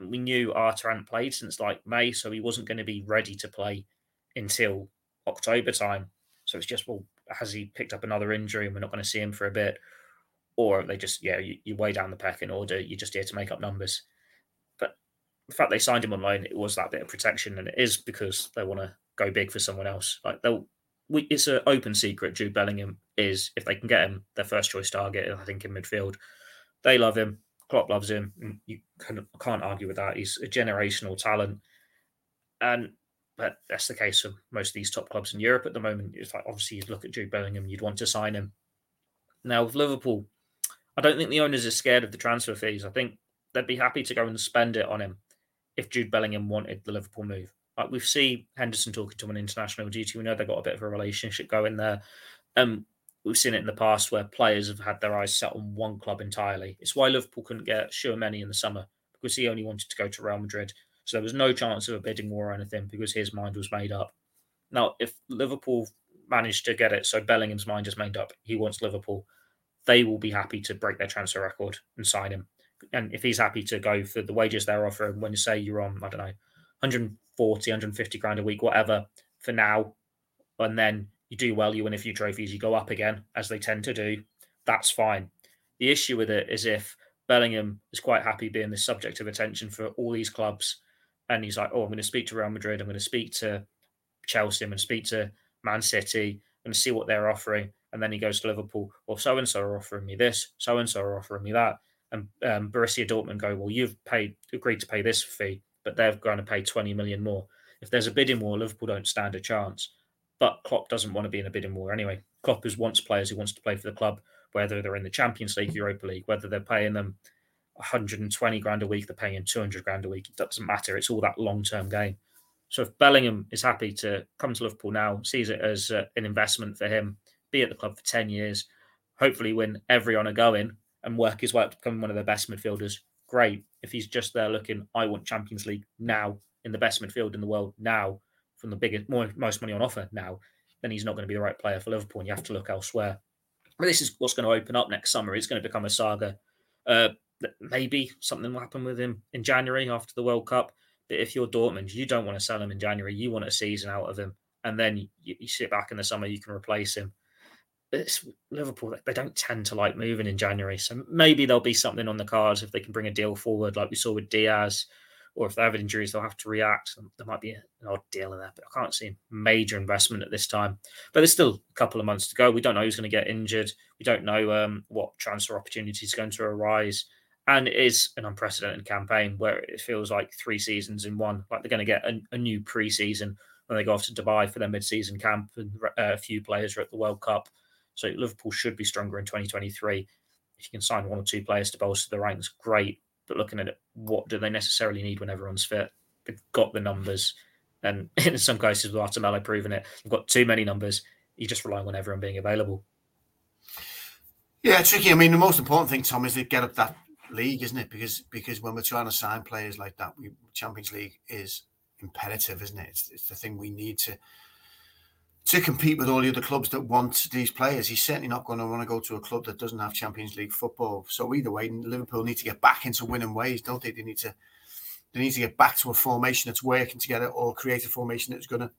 We knew Arthur hadn't played since like May, so he wasn't going to be ready to play until October time. So it's just, well, has he picked up another injury and we're not going to see him for a bit? Or they just, yeah, you, you way down the pecking order. You're just here to make up numbers. But the fact they signed him on loan, it was that bit of protection, and it is because they want to go big for someone else. Like they'll we, it's an open secret. Jude Bellingham is, if they can get him, their first choice target. I think in midfield, they love him. Klopp loves him. Mm, you can, can't argue with that. He's a generational talent, and but that's the case for most of these top clubs in Europe at the moment. It's like obviously you'd look at Jude Bellingham, you'd want to sign him. Now with Liverpool, I don't think the owners are scared of the transfer fees. I think they'd be happy to go and spend it on him if Jude Bellingham wanted the Liverpool move. Like we've seen Henderson talking to on international duty. We know they've got a bit of a relationship going there. Um, we've seen it in the past where players have had their eyes set on one club entirely. It's why Liverpool couldn't get Tchouameni in the summer because he only wanted to go to Real Madrid. So there was no chance of a bidding war or anything because his mind was made up. Now, if Liverpool managed to get it, so Bellingham's mind is made up, he wants Liverpool, they will be happy to break their transfer record and sign him. And if he's happy to go for the wages they're offering, when you say you're on, I don't know, 140, 150 grand a week, whatever, for now. And then you do well, you win a few trophies, you go up again, as they tend to do. That's fine. The issue with it is if Bellingham is quite happy being the subject of attention for all these clubs, and he's like, "Oh, I'm going to speak to Real Madrid, I'm going to speak to Chelsea, I'm going to speak to Man City, and see what they're offering." And then he goes to Liverpool. Well, so and so are offering me this, so and so are offering me that, and um, Borussia Dortmund go, "Well, you've paid, agreed to pay this fee but they're going to pay 20 million more. If there's a bidding war, Liverpool don't stand a chance. But Klopp doesn't want to be in a bidding war anyway. Klopp is wants players who wants to play for the club, whether they're in the Champions League, Europa League, whether they're paying them 120 grand a week, they're paying 200 grand a week. It doesn't matter. It's all that long term game. So if Bellingham is happy to come to Liverpool now, sees it as uh, an investment for him, be at the club for 10 years, hopefully win every honour going and work his way up to become one of the best midfielders, great. If he's just there looking, I want Champions League now in the best midfield in the world now from the biggest, more, most money on offer now, then he's not going to be the right player for Liverpool, and you have to look elsewhere. But this is what's going to open up next summer. It's going to become a saga. Uh, maybe something will happen with him in January after the World Cup. But if you're Dortmund, you don't want to sell him in January. You want a season out of him, and then you, you sit back in the summer. You can replace him. It's Liverpool. They don't tend to like moving in January, so maybe there'll be something on the cards if they can bring a deal forward, like we saw with Diaz or if they have injuries, they'll have to react. There might be an odd deal in there, but I can't see major investment at this time. But there's still a couple of months to go. We don't know who's going to get injured. We don't know um, what transfer opportunities are going to arise. And it is an unprecedented campaign where it feels like three seasons in one. Like they're going to get a, a new preseason when they go off to Dubai for their mid-season camp, and uh, a few players are at the World Cup. So Liverpool should be stronger in 2023. If you can sign one or two players to bolster the ranks, great but looking at it, what do they necessarily need when everyone's fit? They've got the numbers, and in some cases with Arthur Melo proving it, they've got too many numbers. You just rely on everyone being available. Yeah, tricky. I mean, the most important thing, Tom, is to get up that league, isn't it? Because because when we're trying to sign players like that, we, Champions League is imperative, isn't it? It's, it's the thing we need to to compete with all the other clubs that want these players. He's certainly not going to want to go to a club that doesn't have Champions League football. So either way, Liverpool need to get back into winning ways, don't they? They need to they need to get back to a formation that's working together or create a formation that's going to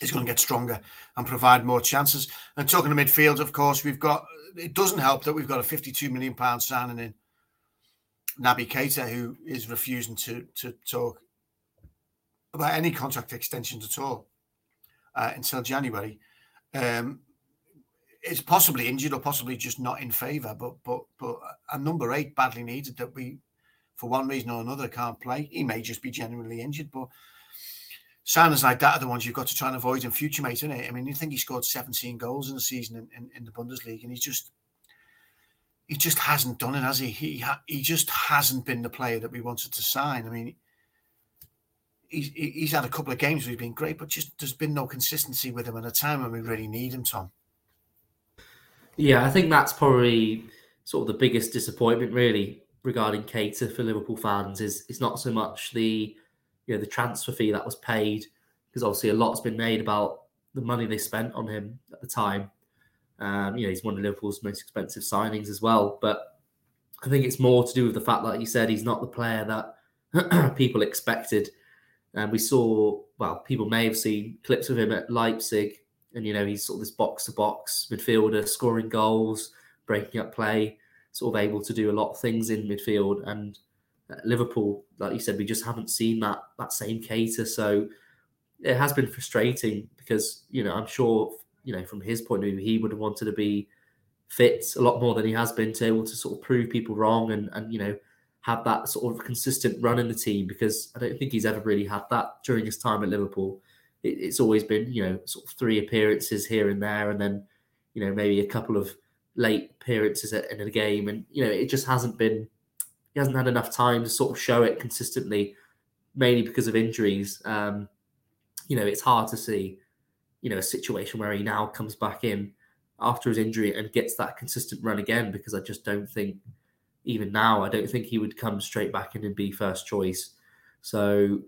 is going to get stronger and provide more chances. And talking to midfield, of course, we've got it doesn't help that we've got a 52 million pound signing in Naby Keita, who is refusing to to talk about any contract extensions at all uh, until January. Um, is possibly injured or possibly just not in favour, but but but a number eight badly needed that we, for one reason or another, can't play. He may just be genuinely injured, but signings like that are the ones you've got to try and avoid in future, mate. Isn't it? I mean, you think he scored 17 goals in the season in, in, in the Bundesliga, and he just he just hasn't done it, has he? He he just hasn't been the player that we wanted to sign. I mean, he's, he's had a couple of games where he's been great, but just there's been no consistency with him at a time when we really need him, Tom. Yeah, I think that's probably sort of the biggest disappointment, really, regarding Keita for Liverpool fans. Is it's not so much the you know the transfer fee that was paid, because obviously a lot's been made about the money they spent on him at the time. Um, you know, he's one of Liverpool's most expensive signings as well. But I think it's more to do with the fact, like you said, he's not the player that people expected and we saw, well, people may have seen clips of him at Leipzig, and you know he's sort of this box to box midfielder, scoring goals, breaking up play, sort of able to do a lot of things in midfield. And Liverpool, like you said, we just haven't seen that that same Keita. So it has been frustrating because you know I'm sure you know from his point of view he would have wanted to be fit a lot more than he has been to able to sort of prove people wrong and and you know have that sort of consistent run in the team because I don't think he's ever really had that during his time at Liverpool. It, it's always been, you know, sort of three appearances here and there, and then, you know, maybe a couple of late appearances in a game, and you know, it just hasn't been. He hasn't had enough time to sort of show it consistently, mainly because of injuries. Um, you know, it's hard to see, you know, a situation where he now comes back in after his injury and gets that consistent run again because I just don't think even now, I don't think he would come straight back in and be first choice. So,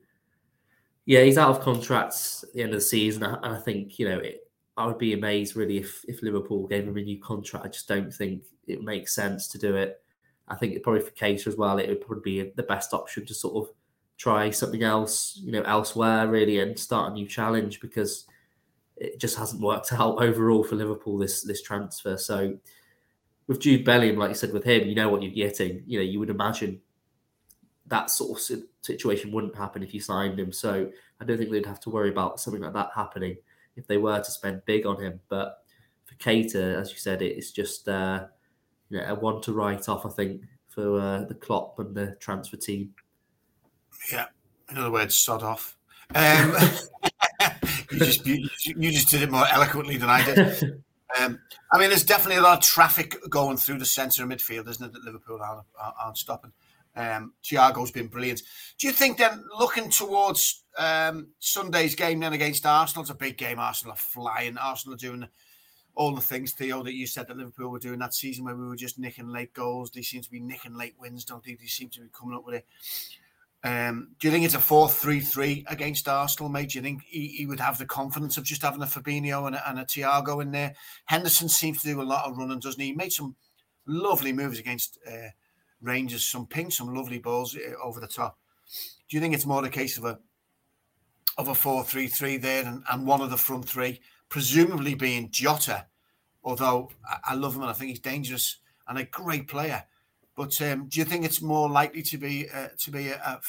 yeah, he's out of contracts at the end of the season, and I think you know it, I would be amazed really if if Liverpool gave him a new contract. I just don't think it makes sense to do it. I think it probably for Keita as well, it would probably be the best option to sort of try something else, you know, elsewhere really, and start a new challenge because it just hasn't worked out overall for Liverpool this this transfer. So with Jude Bellingham, like you said, with him, you know what you're getting. You know, you would imagine that sort of situation wouldn't happen if you signed him. So I don't think they'd have to worry about something like that happening if they were to spend big on him. But for Keita, as you said, it's just uh, you know, a one to write off, I think, for uh, the Klopp and the transfer team. Yeah, in other words, sod off. Um, you just you, you, just did it more eloquently than I did. Um, I mean, there's definitely a lot of traffic going through the centre of midfield, isn't it? That Liverpool aren't, aren't stopping. Um, Thiago's been brilliant. Do you think then, looking towards um, Sunday's game then against Arsenal, it's a big game. Arsenal are flying. Arsenal are doing all the things, Theo, that you said that Liverpool were doing that season where we were just nicking late goals. They seem to be nicking late wins, don't they? They seem to be coming up with it. Um, do you think it's a 4 3 3 against Arsenal, mate? Do you think he, he, would have the confidence of just having a Fabinho and a, and a Thiago in there? Henderson seems to do a lot of running, doesn't he? He made some lovely moves against uh, Rangers, some ping, some lovely balls uh, over the top. Do you think it's more the case of a of a 4 3 3 there and, and one of the front three, presumably being Jota, although I, I love him and I think he's dangerous and a great player. But um, do you think it's more likely to be uh, to be a, a,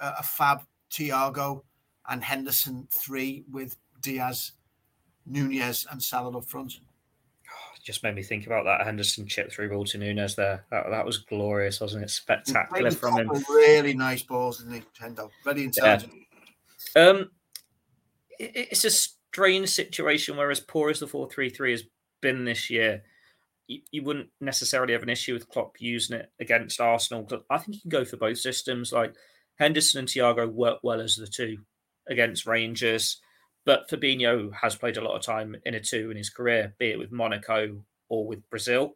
a Fab, Thiago and Henderson three with Diaz, Nunez, and Salah up front? Oh, just made me think about that Henderson chip through ball to Nunez there. That, that was glorious, wasn't it? Spectacular from him. Really nice balls, didn't he, Hendo? Very intelligent. Yeah. Um, it, it's a strange situation where, as poor as the four three three has been this year, you, wouldn't necessarily have an issue with Klopp using it against Arsenal. I think you can go for both systems. Like Henderson and Thiago work well as the two against Rangers, but Fabinho has played a lot of time in a two in his career, be it with Monaco or with Brazil.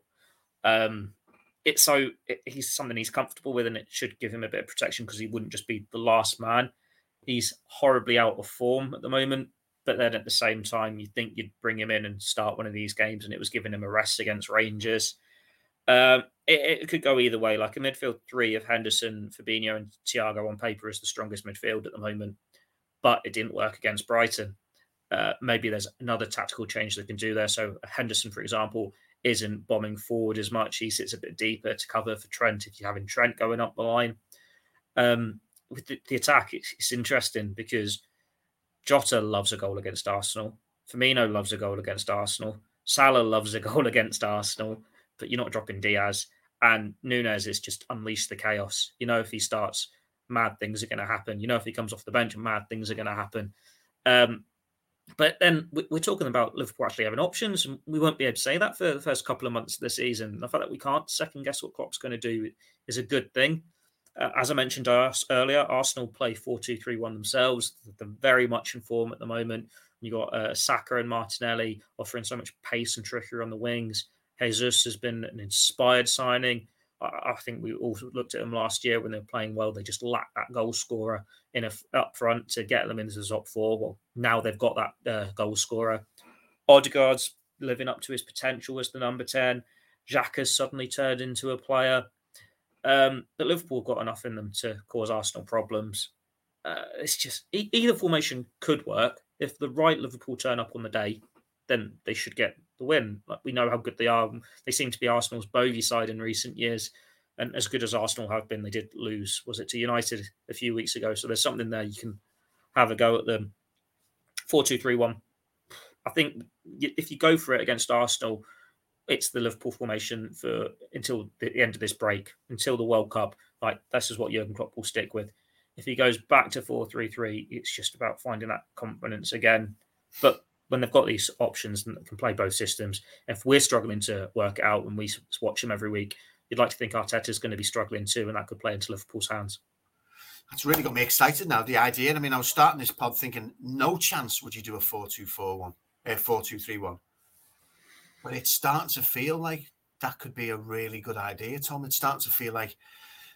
Um, it's so it, he's something he's comfortable with, and it should give him a bit of protection because he wouldn't just be the last man. He's horribly out of form at the moment. But then at the same time, you think you'd bring him in and start one of these games, and it was giving him a rest against Rangers. Um, it, it, could go either way. Like a midfield three of Henderson, Fabinho, and Thiago on paper is the strongest midfield at the moment, but it didn't work against Brighton. Uh, maybe there's another tactical change they can do there. So Henderson, for example, isn't bombing forward as much. He sits a bit deeper to cover for Trent if you're having Trent going up the line. Um, with the, the attack, it's, it's interesting because Jota loves a goal against Arsenal. Firmino loves a goal against Arsenal. Salah loves a goal against Arsenal, but you're not dropping Diaz. And Nunez is just unleash the chaos. You know, if he starts, mad things are going to happen. You know, if he comes off the bench, mad things are going to happen. Um, but then we're talking about Liverpool actually having options, and we won't be able to say that for the first couple of months of the season. The fact that we can't second guess what Klopp's going to do is a good thing. Uh, as I mentioned earlier, Arsenal play 4 2 3 1 themselves. They're very much in form at the moment. You've got uh, Saka and Martinelli offering so much pace and trickery on the wings. Jesus has been an inspired signing. I, think we all looked at them last year when they were playing well. They just lacked that goal scorer in a, up front to get them into the top four. Well, now they've got that uh, goal scorer. Odegaard's living up to his potential as the number 10. Xhaka has suddenly turned into a player um, but Liverpool got enough in them to cause Arsenal problems. Uh, it's just either formation could work. If the right Liverpool turn up on the day, then they should get the win. Like we know how good they are. They seem to be Arsenal's bogey side in recent years, and as good as Arsenal have been, they did lose. Was it to United a few weeks ago? So there's something there you can have a go at them. Four two three one. I think if you go for it against Arsenal, it's the Liverpool formation for until the end of this break, until the World Cup. Like this is what Jurgen Klopp will stick with. If he goes back to four three three, it's just about finding that confidence again. But when they've got these options and can play both systems, if we're struggling to work out and we watch them every week, you'd like to think Arteta's going to be struggling too, and that could play into Liverpool's hands. That's really got me excited now. The idea. I mean, I was starting this pod thinking, no chance would you do a four-two-four-one, a four-two-three-one. But it's starting to feel like that could be a really good idea, Tom. It's starting to feel like,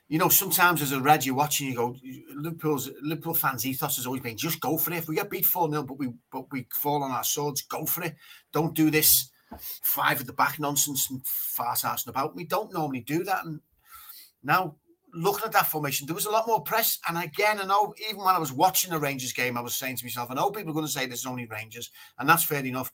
you know, sometimes as a red, you're watching, you go, Liverpool's Liverpool fans' ethos has always been just go for it. If we get beat 4 0, but we but we fall on our swords, go for it. Don't do this five at the back nonsense and fart arsing about. We don't normally do that. And now looking at that formation, there was a lot more press. And again, I know even when I was watching the Rangers game, I was saying to myself, I know people are going to say there's only Rangers, and that's fair enough.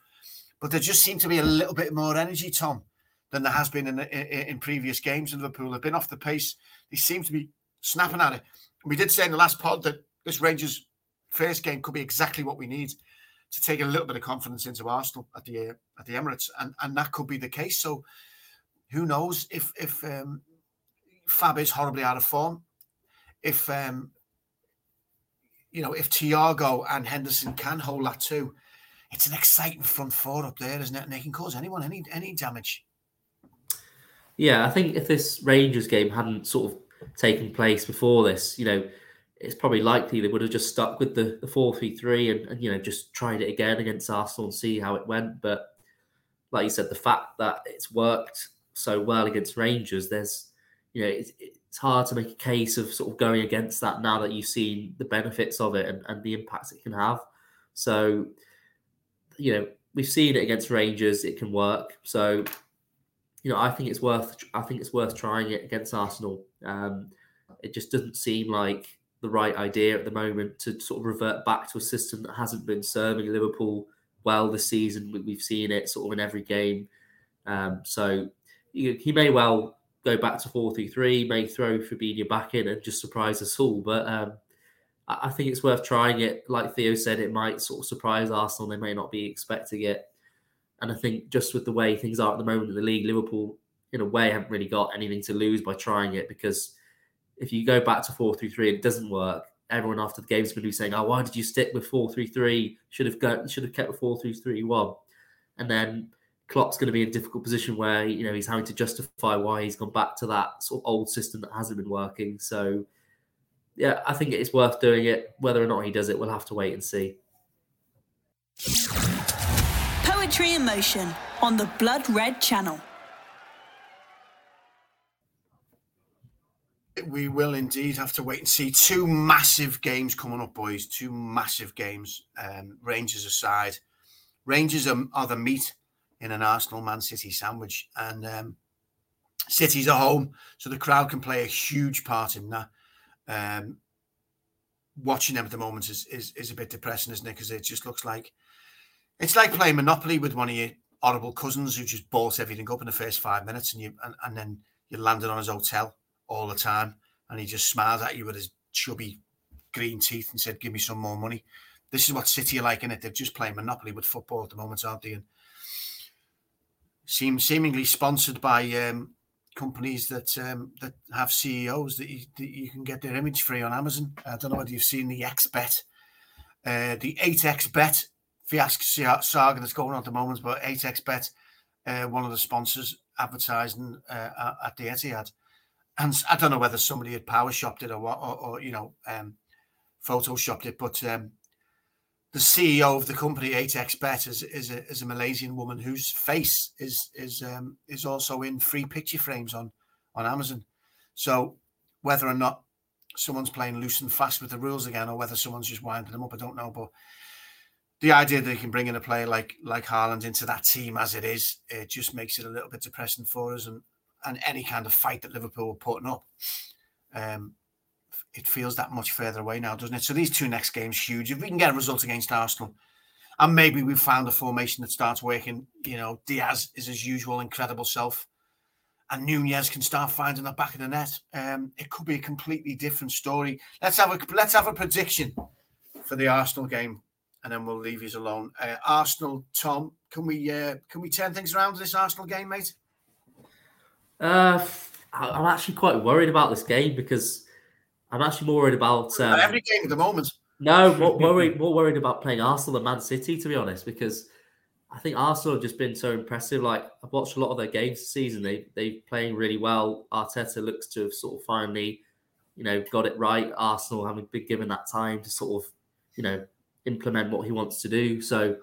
But there just seemed to be a little bit more energy, Tom, than there has been in, in, in previous games in Liverpool. They've been off the pace. They seem to be snapping at it. We did say in the last pod that this Rangers first game could be exactly what we need to take a little bit of confidence into Arsenal at the at the Emirates, and and that could be the case. So who knows if if um, Fab is horribly out of form, if um, you know if Thiago and Henderson can hold that too, it's an exciting front four up there, isn't it? And they can cause anyone any any damage. Yeah, I think if this Rangers game hadn't sort of taken place before this, you know, it's probably likely they would have just stuck with the, the 4 3 3 and, and, you know, just tried it again against Arsenal and see how it went. But like you said, the fact that it's worked so well against Rangers, there's you know it's, it's hard to make a case of sort of going against that now that you've seen the benefits of it and, and the impacts it can have. So you know we've seen it against Rangers; it can work. So you know I think it's worth I think it's worth trying it against Arsenal. Um, it just doesn't seem like the right idea at the moment to sort of revert back to a system that hasn't been serving Liverpool well this season. We've seen it sort of in every game. Um, so he may well go back to 4 3 3, may throw Fabinho back in and just surprise us all. But um, I think it's worth trying it. Like Theo said, it might sort of surprise Arsenal. They may not be expecting it. And I think just with the way things are at the moment in the league, Liverpool, in a way, haven't really got anything to lose by trying it because if you go back to 4 3 3 it doesn't work, everyone after the game is going to be saying, "Oh, why did you stick with four three three? Should have got should have kept with four three three one." And then Klopp's going to be in a difficult position where you know he's having to justify why he's gone back to that sort of old system that hasn't been working. So, yeah, I think it's worth doing it. Whether or not he does it, we'll have to wait and see. Poetry in motion on the Blood Red Channel. We will indeed have to wait and see. Two massive games coming up, boys. Two massive games. Um, Rangers aside, Rangers are, are, the meat in an Arsenal Man City sandwich, and um, City's a home, so the crowd can play a huge part in that. Um, watching them at the moment is, is is a bit depressing, isn't it? Because it just looks like it's like playing Monopoly with one of your horrible cousins who just bought everything up in the first five minutes, and you and, and then you landed on his hotel all the time, and he just smiled at you with his chubby green teeth and said, "Give me some more money." This is what City are like in it. They're just playing monopoly with football at the moment, aren't they? And seem seemingly sponsored by um, companies that um, that have CEOs that you, that you, can get their image free on Amazon. I don't know whether you've seen the XBet, uh, the 8XBet fiasco saga that's going on at the moment, but 8XBet, uh, one of the sponsors advertising uh, at the Etihad and I don't know whether somebody had power shopped it or what, or, or you know, um, photoshopped it, but um, the CEO of the company 8xBet is, is, a, is a Malaysian woman whose face is is um, is also in free picture frames on on Amazon. So whether or not someone's playing loose and fast with the rules again, or whether someone's just winding them up, I don't know. But the idea that you can bring in a player like like Haaland into that team as it is, it just makes it a little bit depressing for us. And and any kind of fight that Liverpool were putting up, um, it feels that much further away now, doesn't it? So these two next games huge. If we can get a result against Arsenal, and maybe we've found a formation that starts working. You know, Diaz is his usual incredible self, and Nunez can start finding the back of the net. Um, it could be a completely different story. Let's have a let's have a prediction for the Arsenal game, and then we'll leave you alone. Uh, Arsenal, Tom, can we uh, can we turn things around this Arsenal game, mate? Uh, I'm actually quite worried about this game because I'm actually more worried about um, every game at the moment. No, more worried, more worried about playing Arsenal than Man City, to be honest, because I think Arsenal have just been so impressive. Like I've watched a lot of their games this season; they they playing really well. Arteta looks to have sort of finally, you know, got it right. Arsenal having been given that time to sort of, you know, implement what he wants to do. So,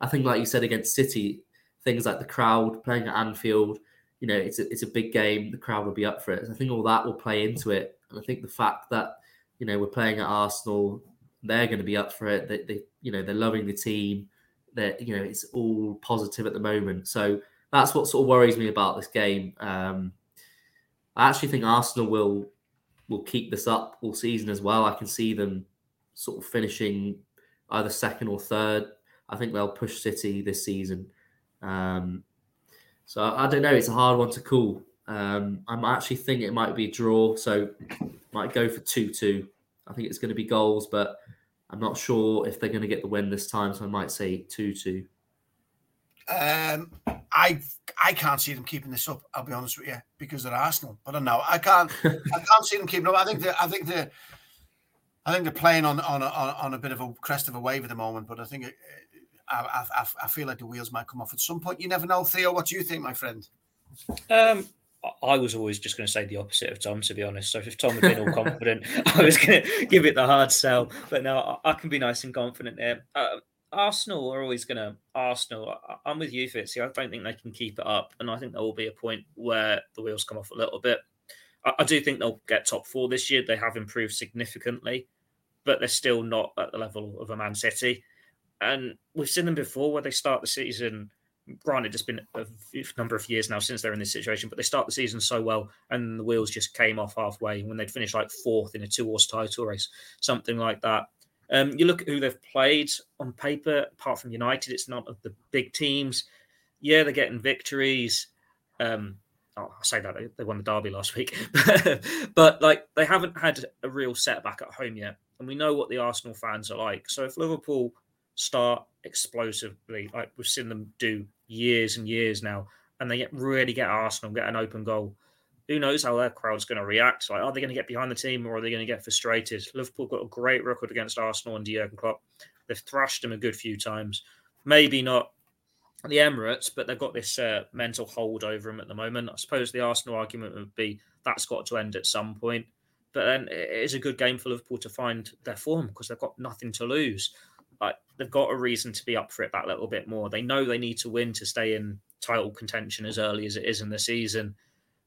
I think, like you said, against City, things like the crowd playing at Anfield, you know, it's a, it's a big game. The crowd will be up for it. I think all that will play into it. And I think the fact that, you know, we're playing at Arsenal, they're going to be up for it. They, they you know, they're loving the team. That you know, it's all positive at the moment. So that's what sort of worries me about this game. Um, I actually think Arsenal will will keep this up all season as well. I can see them sort of finishing either second or third. I think they'll push City this season. Um, so I don't know. It's a hard one to call. Um, I'm actually think it might be a draw, so might go for two-two. I think it's going to be goals, but I'm not sure if they're going to get the win this time. So I might say two-two. Um, I I can't see them keeping this up. I'll be honest with you because they're Arsenal. But I don't know I can't I can't see them keeping up. I think they I think they I think they're playing on on a, on a bit of a crest of a wave at the moment. But I think it, I, I, I feel like the wheels might come off at some point. You never know, Theo. What do you think, my friend? Um, I was always just going to say the opposite of Tom, to be honest. So if Tom had been all confident, I was going to give it the hard sell. But now I can be nice and confident there. Uh, Arsenal are always going to Arsenal. I'm with you, Fitzy. I don't think they can keep it up, and I think there will be a point where the wheels come off a little bit. I, I do think they'll get top four this year. They have improved significantly, but they're still not at the level of a Man City. And we've seen them before where they start the season. Granted, it's been a number of years now since they're in this situation, but they start the season so well, and the wheels just came off halfway when they'd finished like fourth in a two-horse title race, something like that. Um, you look at who they've played on paper, apart from United, it's not of the big teams. Yeah, they're getting victories. Um, oh, I say that they won the derby last week, but like they haven't had a real setback at home yet, and we know what the Arsenal fans are like. So if Liverpool start explosively, like we've seen them do years and years now, and they really get Arsenal, and get an open goal. Who knows how their crowd's going to react? Like, are they going to get behind the team or are they going to get frustrated? Liverpool got a great record against Arsenal and Jurgen Klopp. They've thrashed them a good few times. Maybe not the Emirates, but they've got this uh, mental hold over them at the moment. I suppose the Arsenal argument would be that's got to end at some point. But then it is a good game for Liverpool to find their form because they've got nothing to lose like they've got a reason to be up for it that little bit more. They know they need to win to stay in title contention as early as it is in the season.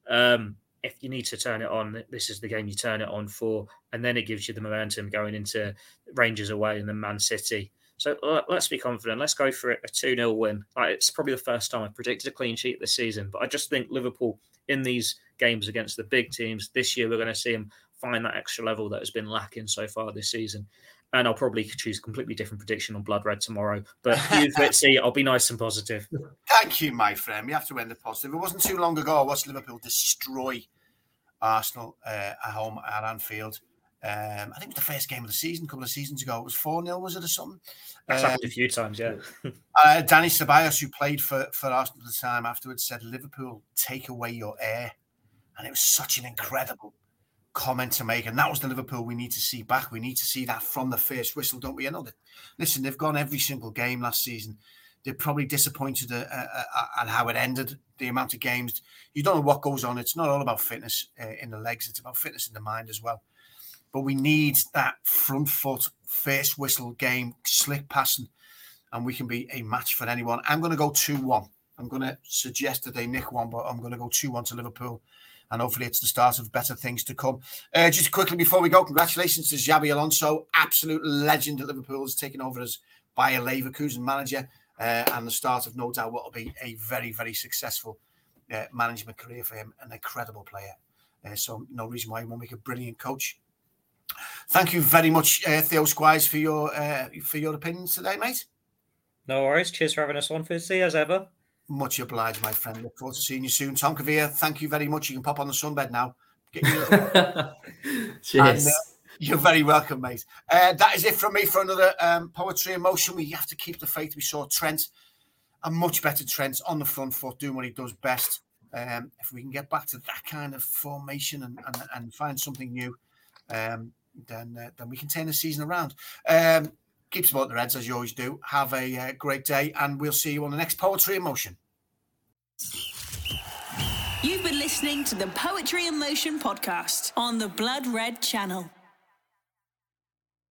Um, if you need to turn it on, this is the game you turn it on for, and then it gives you the momentum going into Rangers away and then Man City. So uh, let's be confident. Let's go for it. A 2 0 win. Like, it's probably the first time I've predicted a clean sheet this season, but I just think Liverpool in these games against the big teams this year, we're going to see them find that extra level that has been lacking so far this season and I'll probably choose a completely different prediction on Blood Red tomorrow. But you, Fitzy, I'll be nice and positive. Thank you, my friend. You have to end the positive. It wasn't too long ago I watched Liverpool destroy Arsenal uh, at home at Anfield. Um, I think it was the first game of the season a couple of seasons ago. It was 4 0, was it, or something? That's um, happened a few times, yeah. uh, Dani Ceballos, who played for, for Arsenal at the time, afterwards said, Liverpool, take away your air. And it was such an incredible comment to make, and that was the Liverpool we need to see back. We need to see that from the first whistle, don't we? Know. Listen, they've gone every single game last season. They're probably disappointed at, at, at how it ended, the amount of games. You don't know what goes on. It's not all about fitness uh, in the legs; it's about fitness in the mind as well. But we need that front foot, first whistle game, slick passing, and we can be a match for anyone. I'm going to go two one. I'm going to suggest that they nick one, but I'm going to go two one to Liverpool and hopefully it's the start of better things to come. Uh, just quickly before we go, congratulations to Xabi Alonso, absolute legend at Liverpool, has taken over as Bayer Leverkusen manager, uh, and the start of no doubt what will be a very, very successful uh, management career for him, an incredible player. Uh, so no reason why he won't make a brilliant coach. Thank you very much, uh, Theo Squires, for your uh, for your opinions today, mate. No worries. Cheers for having us on, Fitzy, as ever. Much obliged, my friend. Look forward to seeing you soon. Tom Kavir, thank you very much. You can pop on the sunbed now. Cheers. And, uh, you're very welcome, mate. Uh, that is it from me for another um, Poetry in Motion. We have to keep the faith. We saw Trent, a much better Trent on the front foot, doing what he does best. Um, if we can get back to that kind of formation and, and, and find something new, um, then uh, then we can turn the season around. Um, keep supporting the Reds as you always do. Have a uh, great day, and we'll see you on the next Poetry in Motion. You've been listening to the Poetry in Motion podcast on the Blood Red channel.